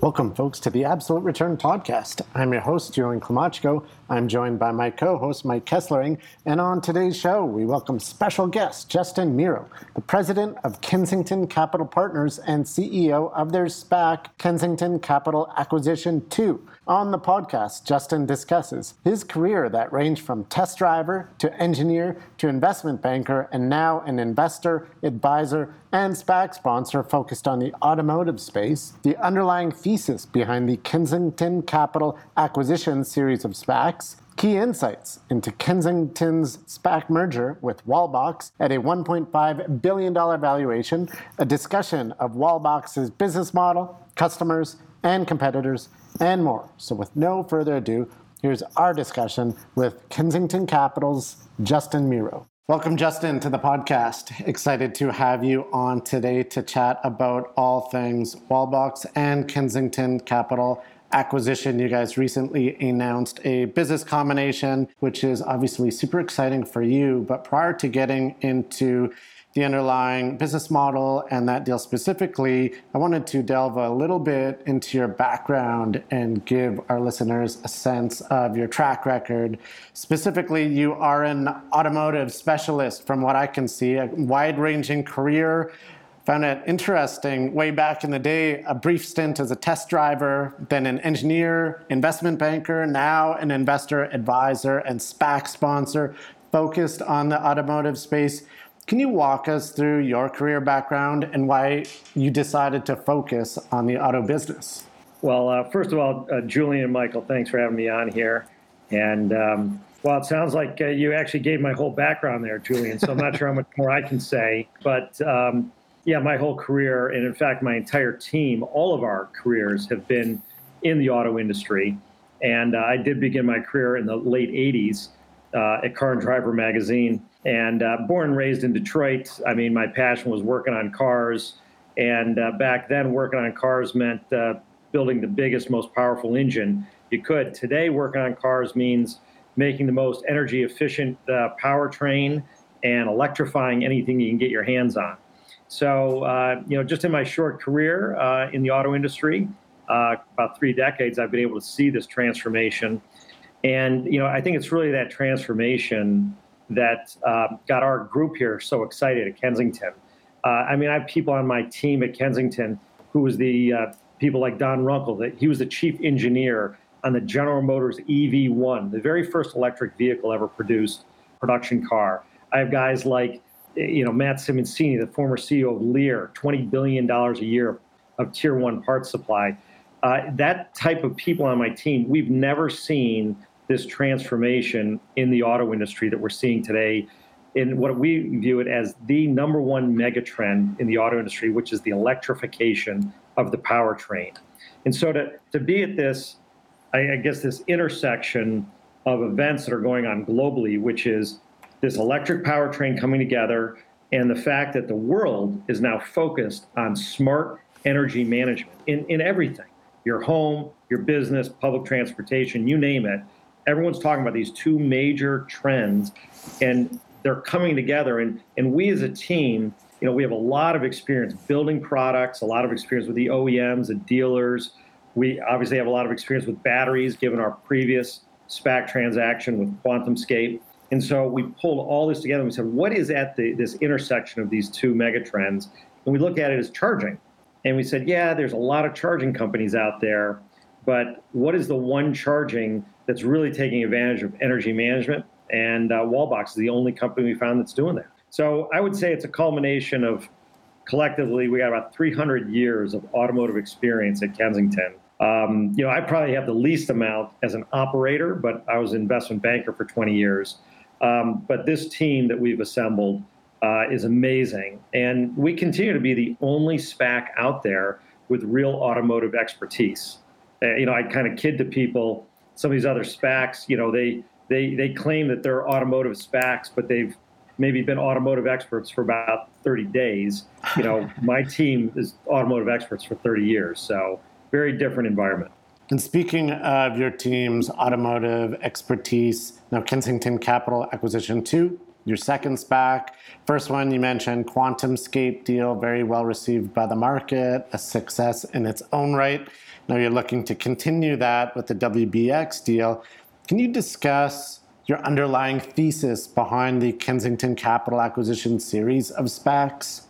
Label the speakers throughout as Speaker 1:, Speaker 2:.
Speaker 1: Welcome, folks, to the Absolute Return Podcast. I'm your host, Julian Klymochko. I'm joined by my co host, Mike Kesslering. And on today's show, we welcome special guest, Justin Mirro, the president of Kensington Capital Partners and CEO of their SPAC, Kensington Capital Acquisition 2. On the podcast, Justin discusses his career that ranged from test driver to engineer to investment banker and now an investor, advisor, and SPAC sponsor focused on the automotive space, the underlying thesis behind the Kensington Capital Acquisition series of SPACs, key insights into Kensington's SPAC merger with Wallbox at a $1.5 billion valuation, a discussion of Wallbox's business model, customers, and competitors, and more. So, with no further ado, here's our discussion with Kensington Capital's Justin Mirro. Welcome, Justin, to the podcast. Excited to have you on today to chat about all things Wallbox and Kensington Capital acquisition. You guys recently announced a business combination, which is obviously super exciting for you. But prior to getting into the underlying business model and that deal specifically, I wanted to delve a little bit into your background and give our listeners a sense of your track record. Specifically, you are an automotive specialist, from what I can see, a wide ranging career. Found it interesting way back in the day, a brief stint as a test driver, then an engineer, investment banker, now an investor, advisor, and SPAC sponsor focused on the automotive space. Can you walk us through your career background and why you decided to focus on the auto business?
Speaker 2: Well, uh, first of all, uh, Julian and Michael, thanks for having me on here. And um, well, it sounds like uh, you actually gave my whole background there, Julian. So I'm not sure how much more I can say. But um, yeah, my whole career, and in fact, my entire team, all of our careers have been in the auto industry. And uh, I did begin my career in the late 80s uh, at Car and Driver magazine and uh, born and raised in Detroit, I mean, my passion was working on cars. And uh, back then, working on cars meant uh, building the biggest, most powerful engine you could. Today, working on cars means making the most energy efficient uh, powertrain and electrifying anything you can get your hands on. So, uh, you know, just in my short career uh, in the auto industry, about three decades, I've been able to see this transformation. And, you know, I think it's really that transformation that uh, got our group here so excited at Kensington. Uh, I mean, I have people on my team at Kensington who was the uh, people like Don Runkle, that he was the chief engineer on the General Motors EV1, the very first electric vehicle ever produced, production car. I have guys like, you know, Matt Simoncini, the former CEO of Lear, $20 billion a year of tier one parts supply. Uh, that type of people on my team, we've never seen this transformation in the auto industry that we're seeing today in what we view it as the number one megatrend in the auto industry, which is the electrification of the powertrain. And so to, to be at this, I, I guess, this intersection of events that are going on globally, which is this electric powertrain coming together and the fact that the world is now focused on smart energy management in, in everything your home, your business, public transportation, you name it everyone's talking about these two major trends and they're coming together. And and we as a team you know we have a lot of experience building products a lot of experience with the OEMs and dealers. We obviously have a lot of experience with batteries given our previous SPAC transaction with QuantumScape. And so we pulled all this together and we said what is at the, this intersection of these two megatrends and we look at it as charging. And we said yeah there's a lot of charging companies out there but what is the one charging that's really taking advantage of energy management. And uh, Wallbox is the only company we found that's doing that. So I would say it's a culmination of collectively, we got about 300 years of automotive experience at Kensington. Um, you know, I probably have the least amount as an operator, but I was an investment banker for 20 years. Um, but this team that we've assembled uh, is amazing. And we continue to be the only SPAC out there with real automotive expertise. Uh, you know, I kind of kid to people some of these other SPACs, you know, they they they claim that they're automotive SPACs, but they've maybe been automotive experts for about 30 days. You know, my team is automotive experts for 30 years, so very different environment.
Speaker 1: And speaking of your team's automotive expertise, now Kensington Capital Acquisition 2, your second SPAC. First one you mentioned, QuantumScape deal, very well received by the market, a success in its own right. Now you're looking to continue that with the WBX deal. Can you discuss your underlying thesis behind the Kensington Capital Acquisition series of SPACs?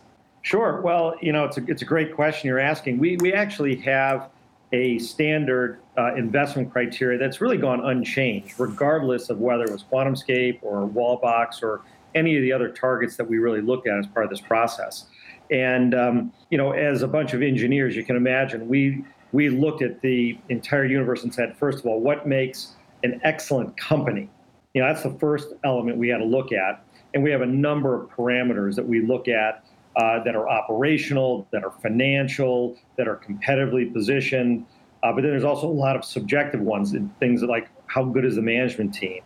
Speaker 2: Sure. Well, you know, it's a, it's a great question you're asking. We, we actually have a standard uh, investment criteria that's really gone unchanged, regardless of whether it was QuantumScape or Wallbox or any of the other targets that we really look at as part of this process. And um, you know, as a bunch of engineers, you can imagine we we looked at the entire universe and said, first of all, what makes an excellent company? You know, that's the first element we had to look at, and we have a number of parameters that we look at uh, that are operational, that are financial, that are competitively positioned. Uh, but then there's also a lot of subjective ones, things like how good is the management team?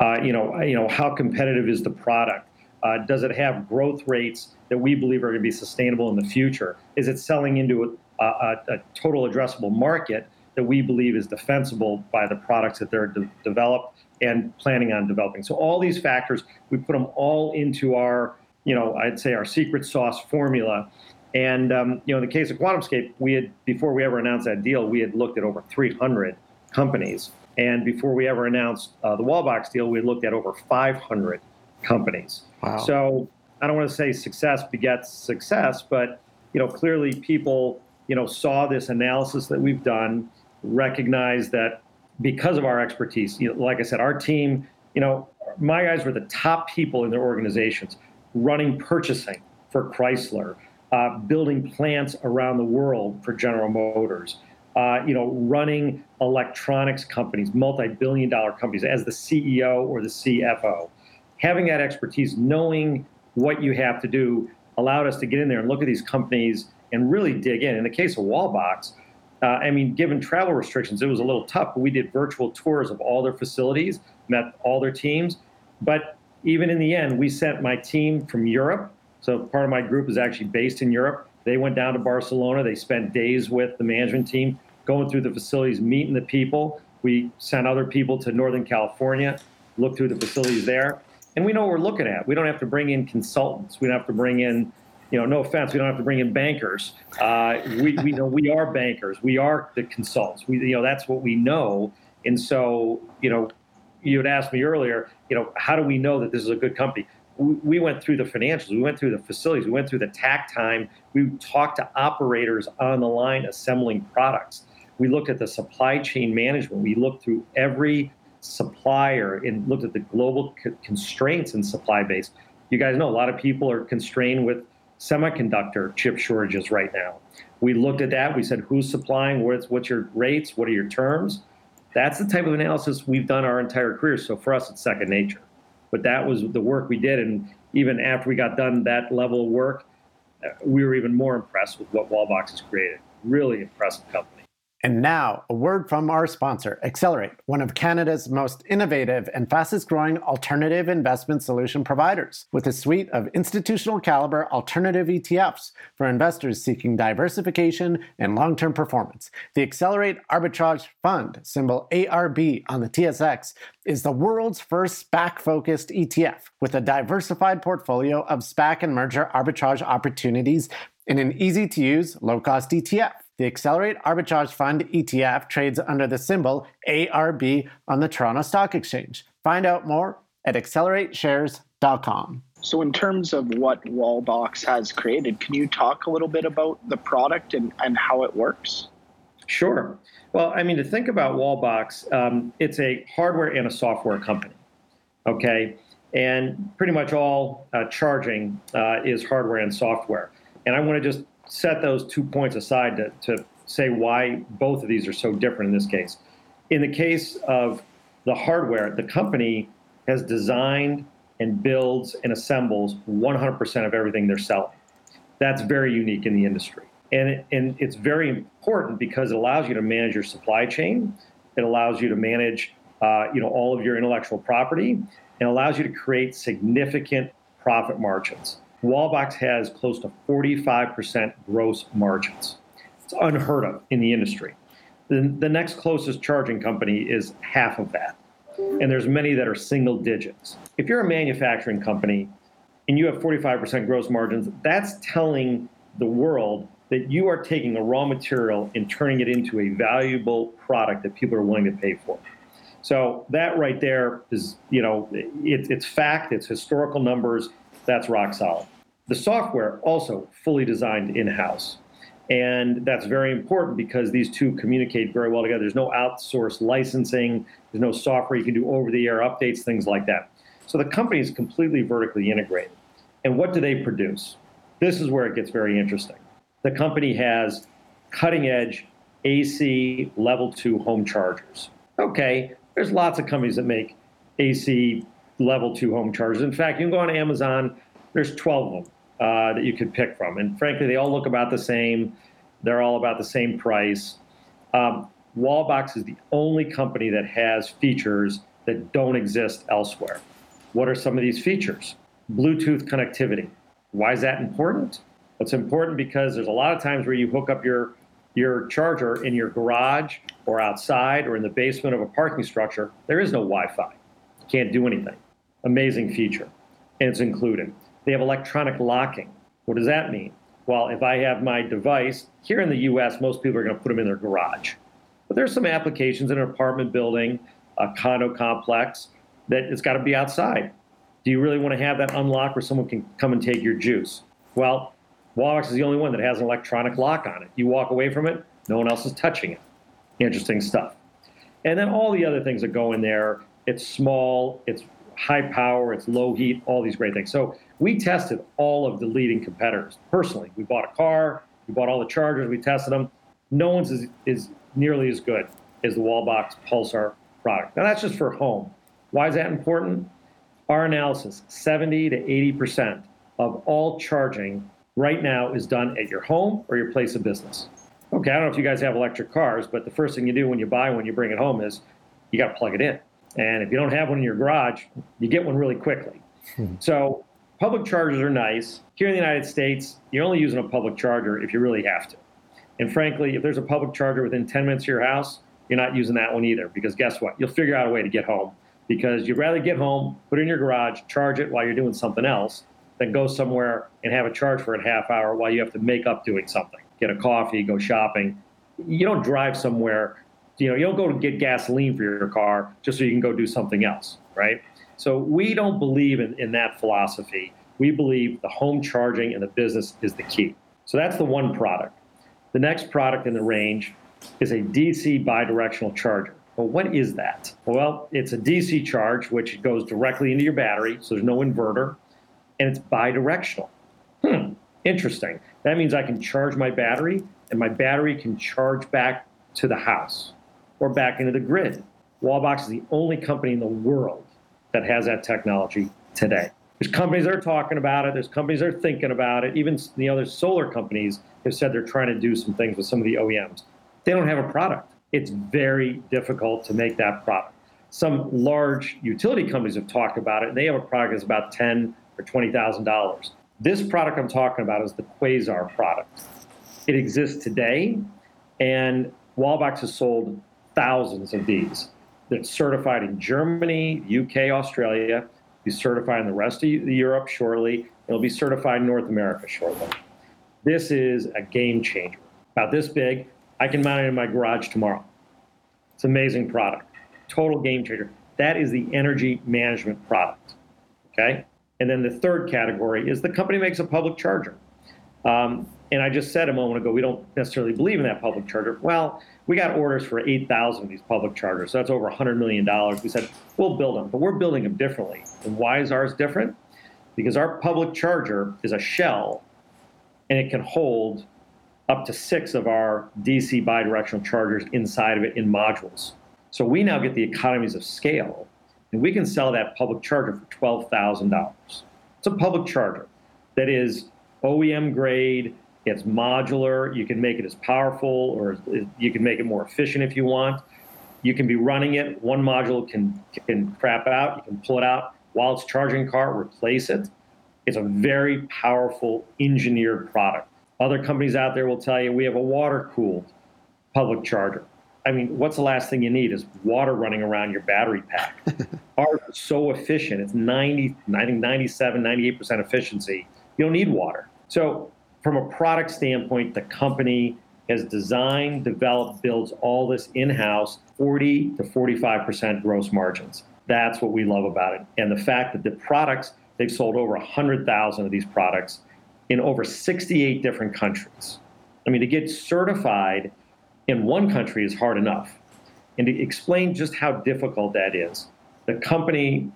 Speaker 2: Uh, you know, you know, how competitive is the product? Uh, does it have growth rates that we believe are going to be sustainable in the future? Is it selling into a, a, a total addressable market that we believe is defensible by the products that they're de- developed and planning on developing? So all these factors, we put them all into our you know, I'd say our secret sauce formula. And um, you know, in the case of QuantumScape, we had before we ever announced that deal, we had looked at over 300 companies, and before we ever announced uh, the Wallbox deal, we had looked at over 500 companies. Wow. So I don't want to say success begets success, but you know, clearly people you know saw this analysis that we've done, recognized that because of our expertise, you know, like I said, our team, you know, my guys were the top people in their organizations running purchasing for Chrysler, uh, building plants around the world for General Motors, uh, you know, running electronics companies, multi-billion dollar companies as the CEO or the CFO. Having that expertise, knowing what you have to do, allowed us to get in there and look at these companies and really dig in. In the case of Wallbox, uh, I mean, given travel restrictions, it was a little tough, but we did virtual tours of all their facilities, met all their teams. But even in the end, we sent my team from Europe. So part of my group is actually based in Europe. They went down to Barcelona. They spent days with the management team, going through the facilities, meeting the people. We sent other people to Northern California, look through the facilities there. And we know what we're looking at. We don't have to bring in consultants. We don't have to bring in, you know, no offense, we don't have to bring in bankers. Uh, we, we know we are bankers. We are the consultants. We, you know, that's what we know. And so, you know, you had asked me earlier, you know, how do we know that this is a good company? We went through the financials, we went through the facilities, we went through the takt time, we talked to operators on the line assembling products. We looked at the supply chain management. We looked through every supplier and looked at the global c- constraints in supply base. You guys know a lot of people are constrained with semiconductor chip shortages right now. We looked at that. We said, who's supplying? What's, what's your rates? What are your terms? That's the type of analysis we've done our entire career. So for us, it's second nature. But that was the work we did. And even after we got done that level of work, uh, we were even more impressed with what Wallbox has created. Really impressive company.
Speaker 1: And now, a word from our sponsor, Accelerate, one of Canada's most innovative and fastest growing alternative investment solution providers, with a suite of institutional caliber alternative ETFs for investors seeking diversification and long term performance. The Accelerate Arbitrage Fund, symbol ARB on the TSX, is the world's first SPAC focused ETF with a diversified portfolio of SPAC and merger arbitrage opportunities in an easy to use, low cost ETF. The Accelerate Arbitrage Fund ETF trades under the symbol ARB on the Toronto Stock Exchange. Find out more at accelerateshares.com.
Speaker 3: So, in terms of what Wallbox has created, can you talk a little bit about the product and, and how it works?
Speaker 2: Sure. Well, I mean, to think about Wallbox, um, it's a hardware and a software company. Okay. And pretty much all uh, charging uh, is hardware and software. And I want to just set those two points aside to, to say why both of these are so different in this case. In the case of the hardware, the company has designed and builds and assembles 100% of everything they're selling. That's very unique in the industry. And, it, and it's very important because it allows you to manage your supply chain. It allows you to manage uh, you know, all of your intellectual property and allows you to create significant profit margins. Wallbox has close to 45% gross margins. It's unheard of in the industry. The, the next closest charging company is half of that. And there's many that are single digits. If you're a manufacturing company and you have 45% gross margins, that's telling the world that you are taking a raw material and turning it into a valuable product that people are willing to pay for. So that right there is, you know, it, it's fact, it's historical numbers, that's rock solid. The software also fully designed in-house. And that's very important because these two communicate very well together. There's no outsourced licensing, there's no software you can do over the air updates, things like that. So the company is completely vertically integrated. And what do they produce? This is where it gets very interesting. The company has cutting edge AC level two home chargers. Okay, there's lots of companies that make AC level two home chargers. In fact, you can go on Amazon, there's 12 of them uh, that you could pick from. And frankly, they all look about the same. They're all about the same price. Um, Wallbox is the only company that has features that don't exist elsewhere. What are some of these features? Bluetooth connectivity. Why is that important? It's important because there's a lot of times where you hook up your your charger in your garage or outside or in the basement of a parking structure. There is no Wi-Fi. You can't do anything. Amazing feature, and it's included. They have electronic locking. What does that mean? Well, if I have my device here in the U.S., most people are going to put them in their garage. But there's some applications in an apartment building, a condo complex, that it's got to be outside. Do you really want to have that unlocked where someone can come and take your juice? Well, Wallbox is the only one that has an electronic lock on it. You walk away from it, no one else is touching it. Interesting stuff. And then all the other things that go in there. It's small, it's high power, it's low heat, all these great things. So we tested all of the leading competitors personally. We bought a car, we bought all the chargers, we tested them. No one's is, is nearly as good as the Wallbox Pulsar product. Now that's just for home. Why is that important? Our analysis 70 to 80% of all charging right now is done at your home or your place of business. Okay, I don't know if you guys have electric cars, but the first thing you do when you buy one, you bring it home is you got to plug it in. And if you don't have one in your garage, you get one really quickly. Hmm. So public chargers are nice. Here in the United States, you're only using a public charger if you really have to. And frankly, if there's a public charger within 10 minutes of your house, you're not using that one either because guess what? You'll figure out a way to get home because you'd rather get home, put it in your garage, charge it while you're doing something else than go somewhere and have a charge for a half hour while you have to make up doing something. Get a coffee, go shopping. You don't drive somewhere, you know, you don't go to get gasoline for your car just so you can go do something else, right? So we don't believe in, in that philosophy. We believe the home charging and the business is the key. So that's the one product. The next product in the range is a DC bidirectional charger. Well, what is that? Well, it's a DC charge, which goes directly into your battery, so there's no inverter, and it's bidirectional. Hmm, interesting. That means I can charge my battery, and my battery can charge back to the house or back into the grid. Wallbox is the only company in the world that has that technology today. There's companies that are talking about it. There's companies that are thinking about it. Even the other solar companies have said they're trying to do some things with some of the OEMs. They don't have a product it's very difficult to make that product. Some large utility companies have talked about it, they have a product that's about ten or twenty thousand dollars. This product I'm talking about is the Quasar product. It exists today, and Wallbox has sold thousands of these. that's certified in Germany, UK, Australia. Be certified in the rest of Europe shortly. It'll be certified in North America shortly. This is a game changer. About this big, I can mount it in my garage tomorrow. It's an amazing product. Total game changer. That is the energy management product. Okay. And then the third category is the company makes a public charger. Um, and I just said a moment ago, we don't necessarily believe in that public charger. Well, we got orders for 8,000 of these public chargers. So that's over $100 million. We said, we'll build them, but we're building them differently. And why is ours different? Because our public charger is a shell and it can hold up to six of our DC bidirectional chargers inside of it in modules. So we now get the economies of scale, and we can sell that public charger for $12,000. It's a public charger that is OEM grade, it's modular, you can make it as powerful or you can make it more efficient if you want. You can be running it. One module can can crap out. You can pull it out while it's charging car, replace it. It's a very powerful engineered product. Other companies out there will tell you we have a water cooled public charger. I mean, what's the last thing you need is water running around your battery pack. Ours is so efficient. It's 90, 90, 97, 98% efficiency. You don't need water. So, from a product standpoint, the company has designed, developed, builds all this in house, 40 to 45% gross margins. That's what we love about it. And the fact that the products, they've sold over 100,000 of these products in over 68 different countries. I mean, to get certified in one country is hard enough. And to explain just how difficult that is, the company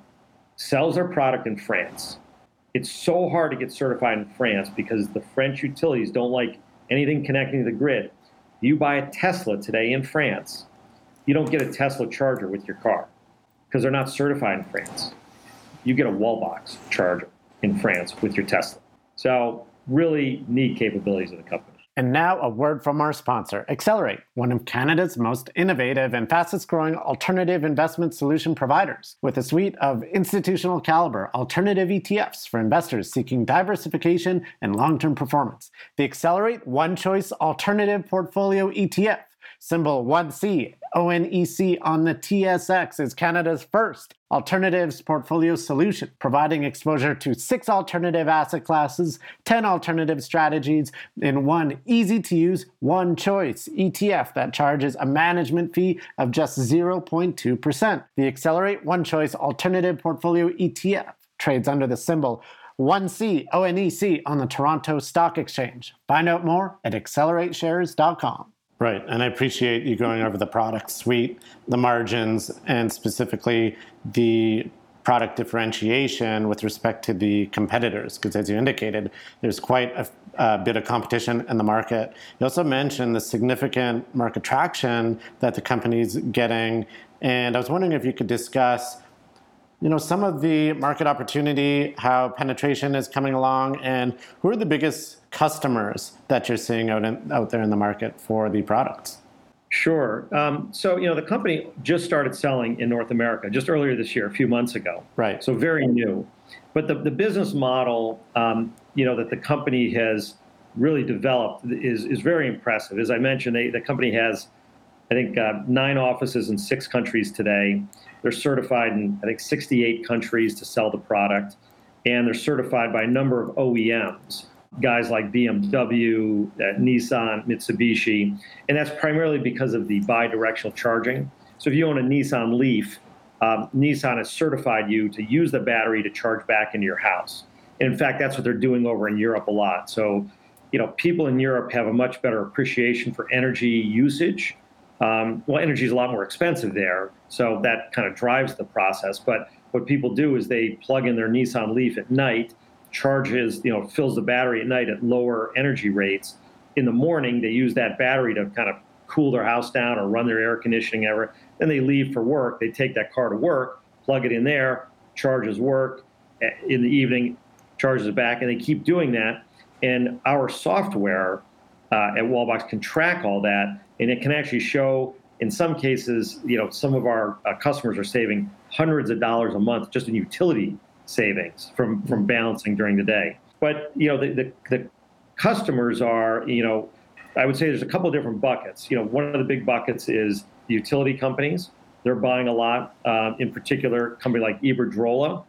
Speaker 2: sells their product in France. It's so hard to get certified in France because the French utilities don't like anything connecting to the grid. You buy a Tesla today in France, you don't get a Tesla charger with your car because they're not certified in France. You get a Wallbox charger in France with your Tesla. So, really neat capabilities of the company.
Speaker 1: And now a word from our sponsor, Accelerate, one of Canada's most innovative and fastest growing alternative investment solution providers, with a suite of institutional caliber alternative ETFs for investors seeking diversification and long term performance. The Accelerate One Choice Alternative Portfolio ETF Symbol 1C, ONEC on the TSX is Canada's first alternatives portfolio solution, providing exposure to six alternative asset classes, 10 alternative strategies in one easy to use, one choice ETF that charges a management fee of just 0.2%. The Accelerate One Choice Alternative Portfolio ETF trades under the symbol 1C ONEC on the Toronto Stock Exchange. Find out more at accelerateshares.com. Right. And I appreciate you going over the product suite, the margins, and specifically the product differentiation with respect to the competitors, because as you indicated, there's quite a, a, bit of competition in the market. You also mentioned the significant market traction that the company's getting, and I was wondering if you could discuss, you know, some of the market opportunity, how penetration is coming along, and who are the biggest customers that you're seeing out, in, out there in the market for the products?
Speaker 2: Sure. Um, so, you know, the company just started selling in North America just earlier this year, a few months ago.
Speaker 1: Right.
Speaker 2: So, very new. But the, the business model, um, you know, that the company has really developed is, is very impressive. As I mentioned, they, the company has, I think, uh, nine offices in six countries today. They're certified in, I think, 68 countries to sell the product. And they're certified by a number of OEMs guys like BMW, uh, Nissan, Mitsubishi, and that's primarily because of the bi-directional charging. So if you own a Nissan Leaf, um, Nissan has certified you to use the battery to charge back into your house. And in fact, that's what they're doing over in Europe a lot. So, you know, people in Europe have a much better appreciation for energy usage. Um, well, energy is a lot more expensive there, so that kind of drives the process. But what people do is they plug in their Nissan Leaf at night charges, you know, fills the battery at night at lower energy rates. In the morning, they use that battery to kind of cool their house down or run their air conditioning ever. Then they leave for work. They take that car to work, plug it in there, charges work. In the evening, charges it back, and they keep doing that. And our software uh, at Wallbox can track all that, and it can actually show. In some cases, you know, some of our uh, customers are saving hundreds of dollars a month just in utility savings from from mm-hmm. balancing during the day. But you know, the, the, the customers are you know, I would say there's a couple of different buckets. You know, one of the big buckets is the utility companies. They're buying a lot. Um, in particular, a company like Iberdrola,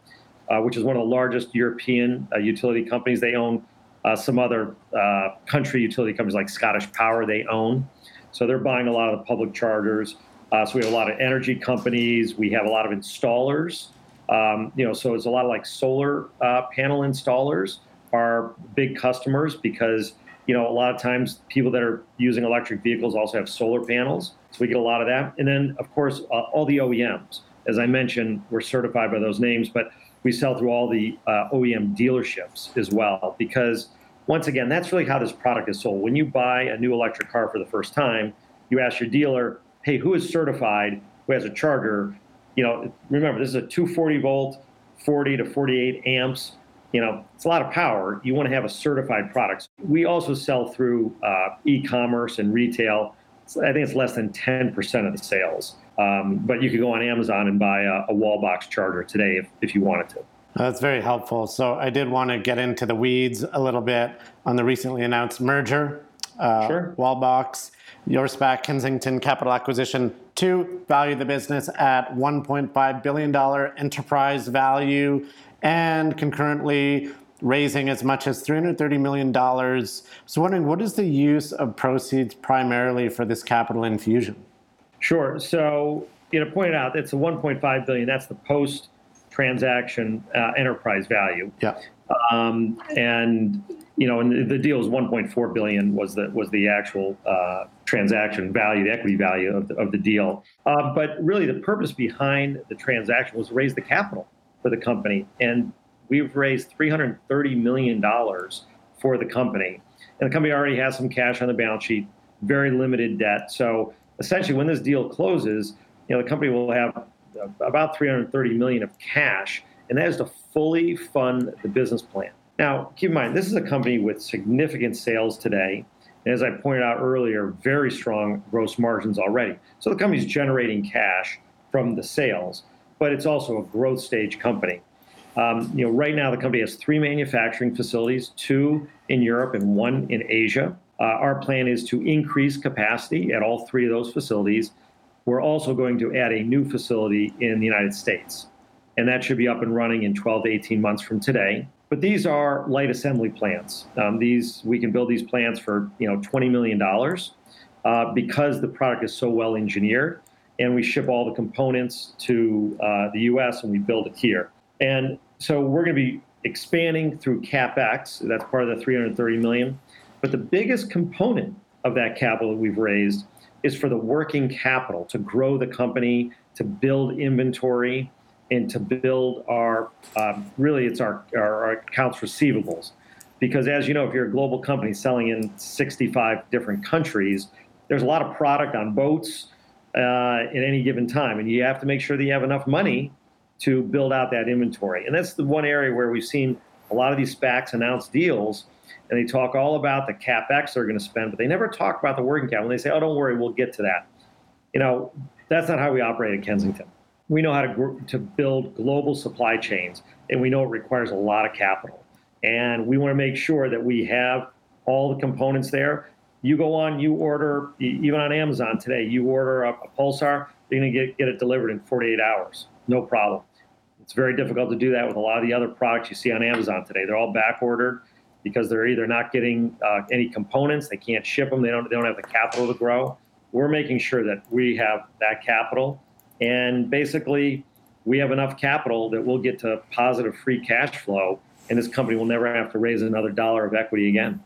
Speaker 2: uh, which is one of the largest European uh, utility companies. They own uh, some other uh, country utility companies like Scottish Power. They own, so they're buying a lot of the public chargers. Uh, so we have a lot of energy companies. We have a lot of installers um, you know, so it's a lot of like solar uh, panel installers are big customers because you know a lot of times people that are using electric vehicles also have solar panels, so we get a lot of that. And then of course uh, all the OEMs, as I mentioned, we're certified by those names, but we sell through all the uh, OEM dealerships as well because once again that's really how this product is sold. When you buy a new electric car for the first time, you ask your dealer, "Hey, who is certified?" Who has a charger? You know, remember this is a 240 volt, 40 to 48 amps. You know, it's a lot of power. You want to have a certified product. We also sell through uh, e-commerce and retail. I think it's less than 10% of the sales. Um, but you could go on Amazon and buy a, a Wallbox charger today if, if you wanted to.
Speaker 1: That's very helpful. So I did want to get into the weeds a little bit on the recently announced merger. Uh,
Speaker 2: Sure.
Speaker 1: Wallbox, your SPAC Kensington Capital Acquisition to value the business at $1.5 billion enterprise value and concurrently raising as much as $330 million. So wondering what is the use of proceeds primarily for this capital infusion?
Speaker 2: Sure. So, you know, pointed out it's a 1.5 billion. That's the post transaction uh, enterprise value.
Speaker 1: Yeah.
Speaker 2: Um, and you know, and the, deal is 1.4 billion was the was the actual uh, transaction value, the equity value of the, of the deal. Uh, but really, the purpose behind the transaction was to raise the capital for the company, and we've raised 330 million dollars for the company, and the company already has some cash on the balance sheet, very limited debt. So essentially, when this deal closes, you know, the company will have about 330 million of cash, and that is to fully fund the business plan. Now, keep in mind, this is a company with significant sales today. And as I pointed out earlier, very strong gross margins already. So the company's generating cash from the sales, but it's also a growth stage company. Um, you know, right now the company has three manufacturing facilities, two in Europe and one in Asia. Uh, our plan is to increase capacity at all three of those facilities. We're also going to add a new facility in the United States, and that should be up and running in 12 to 18 months from today. But these are light assembly plants. Um, these we can build these plants for you know 20 million dollars uh, because the product is so well engineered, and we ship all the components to uh, the U.S. and we build it here. And so we're going to be expanding through capex. That's part of the 330 million. But the biggest component of that capital that we've raised is for the working capital to grow the company, to build inventory, and to build our um, really it's our, our, our accounts receivables. Because as you know, if you're a global company selling in 65 different countries, there's a lot of product on boats uh, at any given time, and you have to make sure that you have enough money to build out that inventory. And that's the one area where we've seen a lot of these SPACs announce deals, and they talk all about the capex they're going to spend, but they never talk about the working capital. And they say, "Oh, don't worry, we'll get to that." You know, that's not how we operate at Kensington. We know how to gr- to build global supply chains, and we know it requires a lot of capital. And we want to make sure that we have all the components there. You go on, you order, even on Amazon today, you order a, a Pulsar, you're going to get, get it delivered in 48 hours, no problem. It's very difficult to do that with a lot of the other products you see on Amazon today. They're all back ordered because they're either not getting uh, any components, they can't ship them, they don't, they don't have the capital to grow. We're making sure that we have that capital, and basically, we have enough capital that we'll get to positive free cash flow, and this company will never have to raise another dollar of equity again.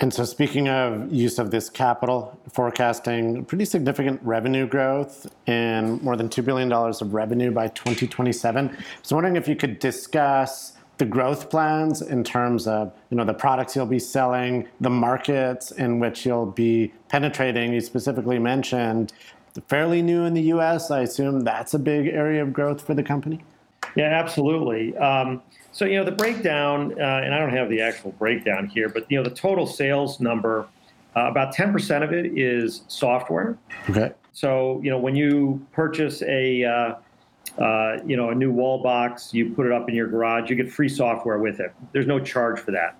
Speaker 1: And so, speaking of use of this capital, forecasting pretty significant revenue growth and more than $2 billion of revenue by 2027. So, wondering if you could discuss the growth plans in terms of you know the products you'll be selling, the markets in which you'll be penetrating. You specifically mentioned fairly new in the U.S. I assume that's a big area of growth for the company.
Speaker 2: Yeah, absolutely. Um, so you know the breakdown, uh, and I don't have the actual breakdown here, but you know the total sales number, uh, about 10% of it is software.
Speaker 1: Okay.
Speaker 2: So you know when you purchase a uh, uh, you know a new wall box, you put it up in your garage, you get free software with it. There's no charge for that.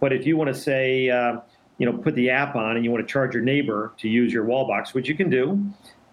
Speaker 2: But if you want to say uh, you know put the app on and you want to charge your neighbor to use your wall box, which you can do,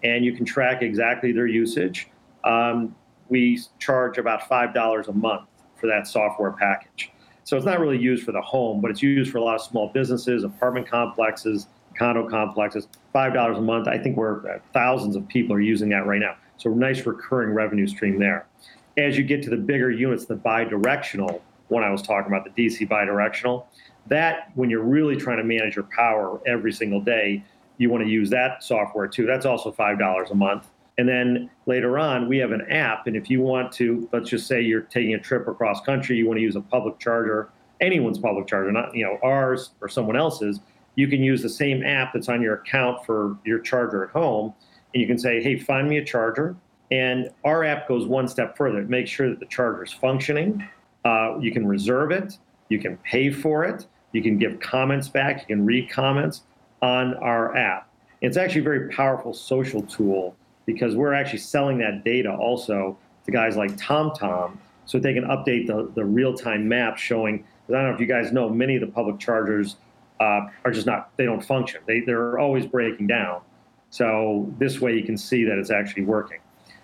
Speaker 2: and you can track exactly their usage. Um, we charge about five dollars a month for that software package. So it's not really used for the home, but it's used for a lot of small businesses, apartment complexes, condo complexes. Five dollars a month. I think we're uh, thousands of people are using that right now. So nice recurring revenue stream there. As you get to the bigger units, the bi-directional one I was talking about, the DC bi-directional, that when you're really trying to manage your power every single day, you want to use that software too. That's also five dollars a month. And then later on, we have an app. And if you want to, let's just say you're taking a trip across country, you want to use a public charger, anyone's public charger, not you know ours or someone else's, you can use the same app that's on your account for your charger at home, and you can say, "Hey, find me a charger." And our app goes one step further. It makes sure that the charger is functioning. Uh, you can reserve it. You can pay for it. You can give comments back. You can read comments on our app. It's actually a very powerful social tool because we're actually selling that data also to guys like TomTom so they can update the, the real time map showing. I don't know if you guys know, many of the public chargers uh, are just not, they don't function. They, they're always breaking down. So this way you can see that it's actually working.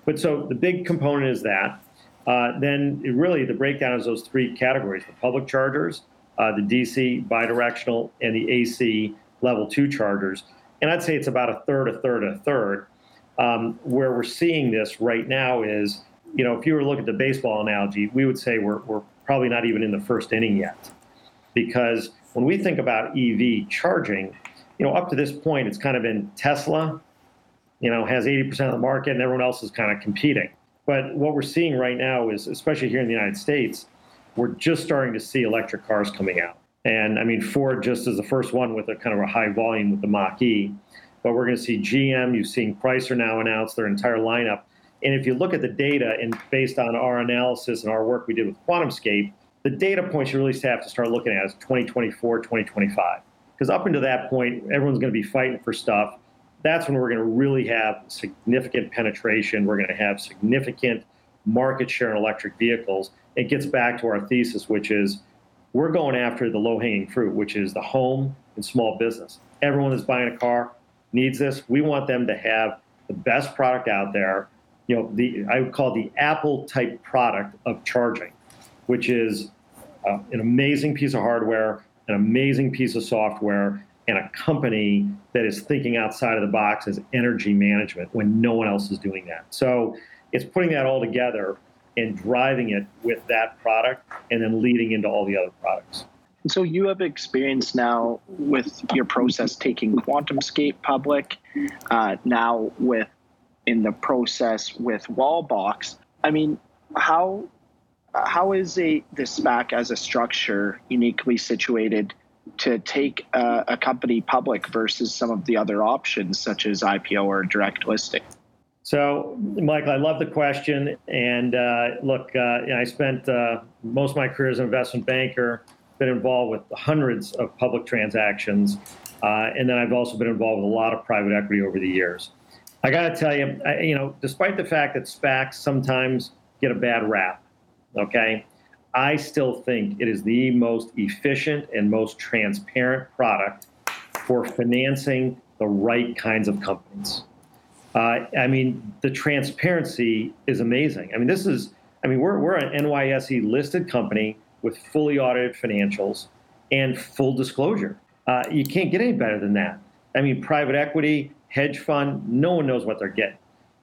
Speaker 2: But so the big component is that. Uh, then really the breakdown is those three categories the public chargers, uh, the DC bidirectional, and the AC level two chargers. And I'd say it's about a third, a third, a third. Um, where we're seeing this right now is, you know, if you were to look at the baseball analogy, we would say we're, we're probably not even in the first inning yet. Because when we think about EV charging, you know, up to this point, it's kind of been Tesla, you know, has 80% of the market and everyone else is kind of competing. But what we're seeing right now is, especially here in the United States, we're just starting to see electric cars coming out. And I mean, Ford just is the first one with a kind of a high volume with the Mach E. But we're going to see GM, you've seen Chrysler now announce their entire lineup. And if you look at the data and based on our analysis and our work we did with QuantumScape, the data points you really have to start looking at is 2024, 2025. Because up until that point, everyone's going to be fighting for stuff. That's when we're going to really have significant penetration. We're going to have significant market share in electric vehicles. It gets back to our thesis, which is we're going after the low hanging fruit, which is the home and small business. Everyone that's buying a car needs this. We want them to have the best product out there. You know, the I would call the Apple type product of charging, which is uh, an amazing piece of hardware, an amazing piece of software, and a company that is thinking outside of the box as energy management when no one else is doing that. So it's putting that all together and driving it with that product and then leading into all the other products.
Speaker 3: So you have experience now with your process taking QuantumScape public, uh, now with in the process with Wallbox. I mean, how how is a the SPAC as a structure uniquely situated to take a, a company public versus some of the other options such as IPO or direct listing?
Speaker 2: So, Michael, I love the question. And uh, look, uh, I spent uh, most of my career as an investment banker, been involved with hundreds of public transactions, uh, and then I've also been involved with a lot of private equity over the years. I got to tell you, I, you know, despite the fact that SPACs sometimes get a bad rap, okay, I still think it is the most efficient and most transparent product for financing the right kinds of companies. Uh, I mean, the transparency is amazing. I mean, this is, I mean, we're, we're an NYSE listed company with fully audited financials and full disclosure. Uh, you can't get any better than that. I mean, private equity, hedge fund, no one knows what they're getting.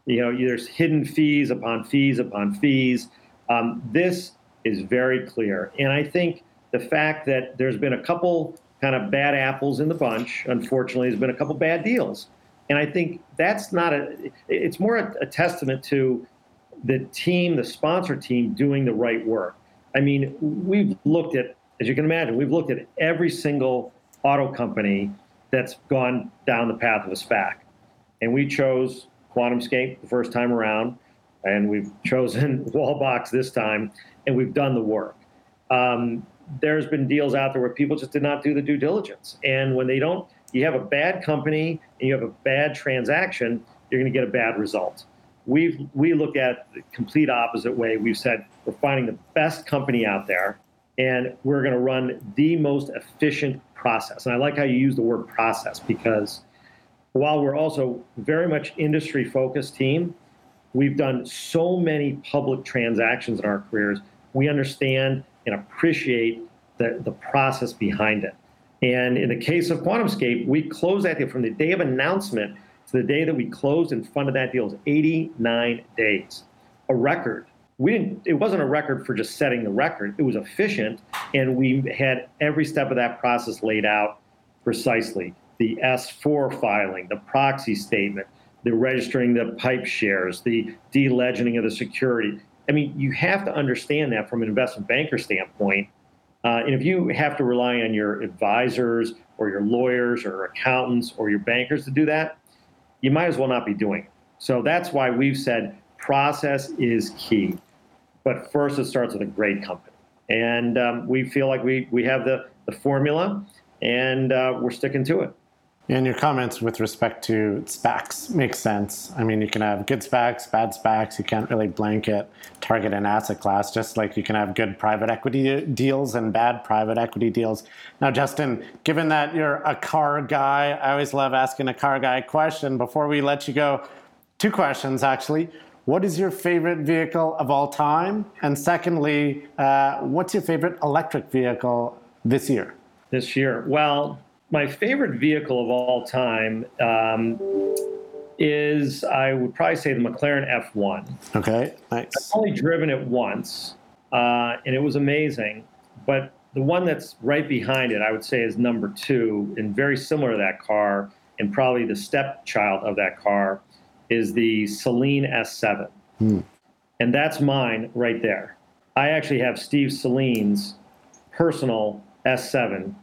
Speaker 2: You know, there's hidden fees upon fees upon fees. Um, this is very clear. And I think the fact that there's been a couple kind of bad apples in the bunch, unfortunately, there's been a couple bad deals. And I think that's not a, it's more a, a testament to the team, the sponsor team doing the right work. I mean, we've looked at, as you can imagine, we've looked at every single auto company that's gone down the path of a SPAC. And we chose QuantumScape the first time around, and we've chosen Wallbox this time, and we've done the work. Um, there's been deals out there where people just did not do the due diligence. And when they don't, you have a bad company and you have a bad transaction, you're going to get a bad result. We've we look at the complete opposite way. We've said we're finding the best company out there, and we're going to run the most efficient process. And I like how you use the word process because while we're also very much industry focused team, we've done so many public transactions in our careers. We understand and appreciate the, the process behind it. And in the case of QuantumScape, we closed that deal from the day of announcement to the day that we closed and funded that deal is 89 days, a record. We didn't. It wasn't a record for just setting the record. It was efficient, and we had every step of that process laid out precisely. The S4 filing, the proxy statement, the registering the pipe shares, the delegending of the security. I mean, you have to understand that from an investment banker standpoint uh, and if you have to rely on your advisors or your lawyers or accountants or your bankers to do that, you might as well not be doing it. So that's why we've said process is key. But first, it starts with a great company. And um, we feel like we, we have the, the formula and uh, we're sticking to it.
Speaker 1: And your comments with respect to SPACs make sense. I mean, you can have good SPACs, bad SPACs. You can't really blanket target an asset class, just like you can have good private equity deals and bad private equity deals. Now, Justin, given that you're a car guy, I always love asking a car guy a question. Before we let you go, two questions actually. What is your favorite vehicle of all time? And secondly, uh, what's your favorite electric vehicle this year?
Speaker 2: This year, well, my favorite vehicle of all time um, is I would probably say the McLaren F1.
Speaker 1: Okay, nice.
Speaker 2: I've only driven it once, uh, and it was amazing. But the one that's right behind it, I would say, is number two, and very similar to that car, and probably the stepchild of that car, is the Saleen S7. Hmm. And that's mine right there. I actually have Steve Saleen's personal S7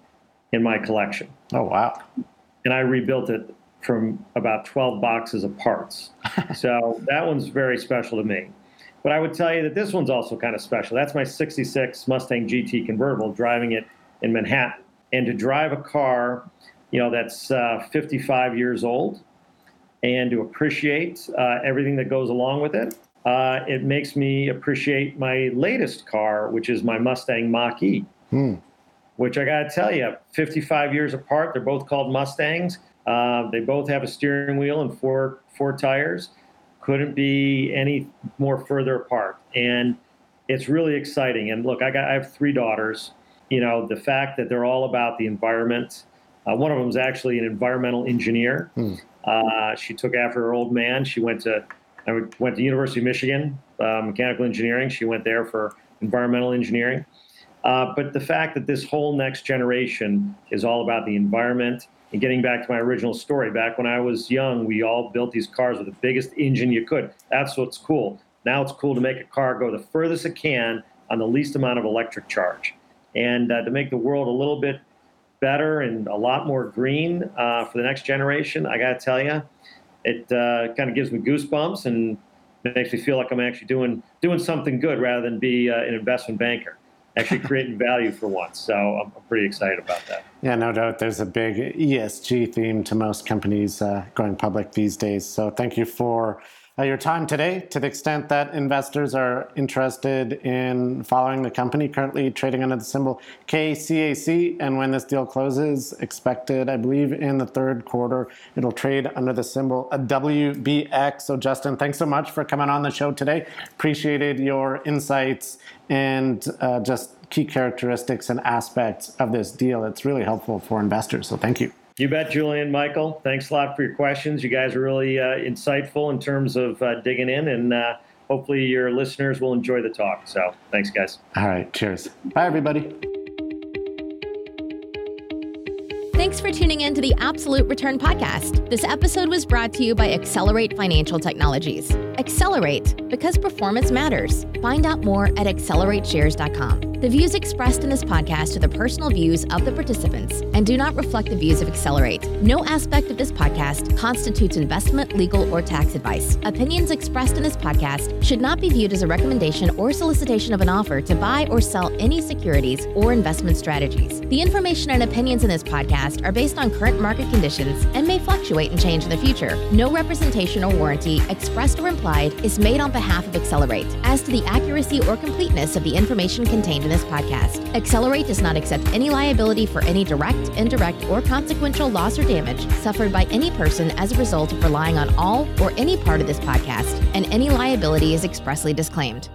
Speaker 2: in my collection.
Speaker 1: Oh, wow.
Speaker 2: And I rebuilt it from about 12 boxes of parts. so that one's very special to me. But I would tell you that this one's also kind of special. That's my 66 Mustang GT convertible, driving it in Manhattan. And to drive a car, you know, that's uh, 55 years old and to appreciate uh, everything that goes along with it, uh, it makes me appreciate my latest car, which is my Mustang Mach E. Hmm which I got to tell you, 55 years apart. They're both called Mustangs. Uh, they both have a steering wheel and four four tires. Couldn't be any more further apart, and it's really exciting. And look, I got I have three daughters. You know, the fact that they're all about the environment. Uh, one of them is actually an environmental engineer. Hmm. Uh, she took after her old man. She went to I went to University of Michigan, uh, mechanical engineering. She went there for environmental engineering. Uh, but the fact that this whole next generation is all about the environment and getting back to my original story, back when I was young, we all built these cars with the biggest engine you could. That's what's cool. Now it's cool to make a car go the furthest it can on the least amount of electric charge. And uh, to make the world a little bit better and a lot more green uh, for the next generation, I got to tell you, it uh, kind of gives me goosebumps and makes me feel like I'm actually doing doing something good rather than be uh, an investment banker actually creating value for once. So I'm, pretty excited about that.
Speaker 1: Yeah, no doubt. There's a big ESG theme to most companies uh, going public these days. So thank you for uh, your time today. To the extent that investors are interested in following the company, currently trading under the symbol KCAC, and when this deal closes, expected, I believe, in the third quarter, it'll trade under the symbol WBX. So, Justin, thanks so much for coming on the show today. Appreciated your insights and uh, just key characteristics and aspects of this deal. It's really helpful for investors. So, thank you.
Speaker 2: You bet, Julian. Michael, thanks a lot for your questions. You guys are really uh, insightful in terms of uh, digging in, and uh, hopefully your listeners will enjoy the talk. So thanks, guys.
Speaker 1: All right. Cheers. Bye, everybody.
Speaker 4: Thanks for tuning in to the Absolute Return Podcast. This episode was brought to you by Accelerate Financial Technologies. Accelerate because performance matters. Find out more at accelerateshares.com. The views expressed in this podcast are the personal views of the participants and do not reflect the views of Accelerate. No aspect of this podcast constitutes investment, legal, or tax advice. Opinions expressed in this podcast should not be viewed as a recommendation or solicitation of an offer to buy or sell any securities or investment strategies. The information and opinions in this podcast are based on current market conditions and may fluctuate and change in the future. No representation or warranty, expressed or implied, is made on behalf of Accelerate as to the accuracy or completeness of the information contained in this podcast. Accelerate does not accept any liability for any direct, indirect, or consequential loss or damage suffered by any person as a result of relying on all or any part of this podcast, and any liability is expressly disclaimed.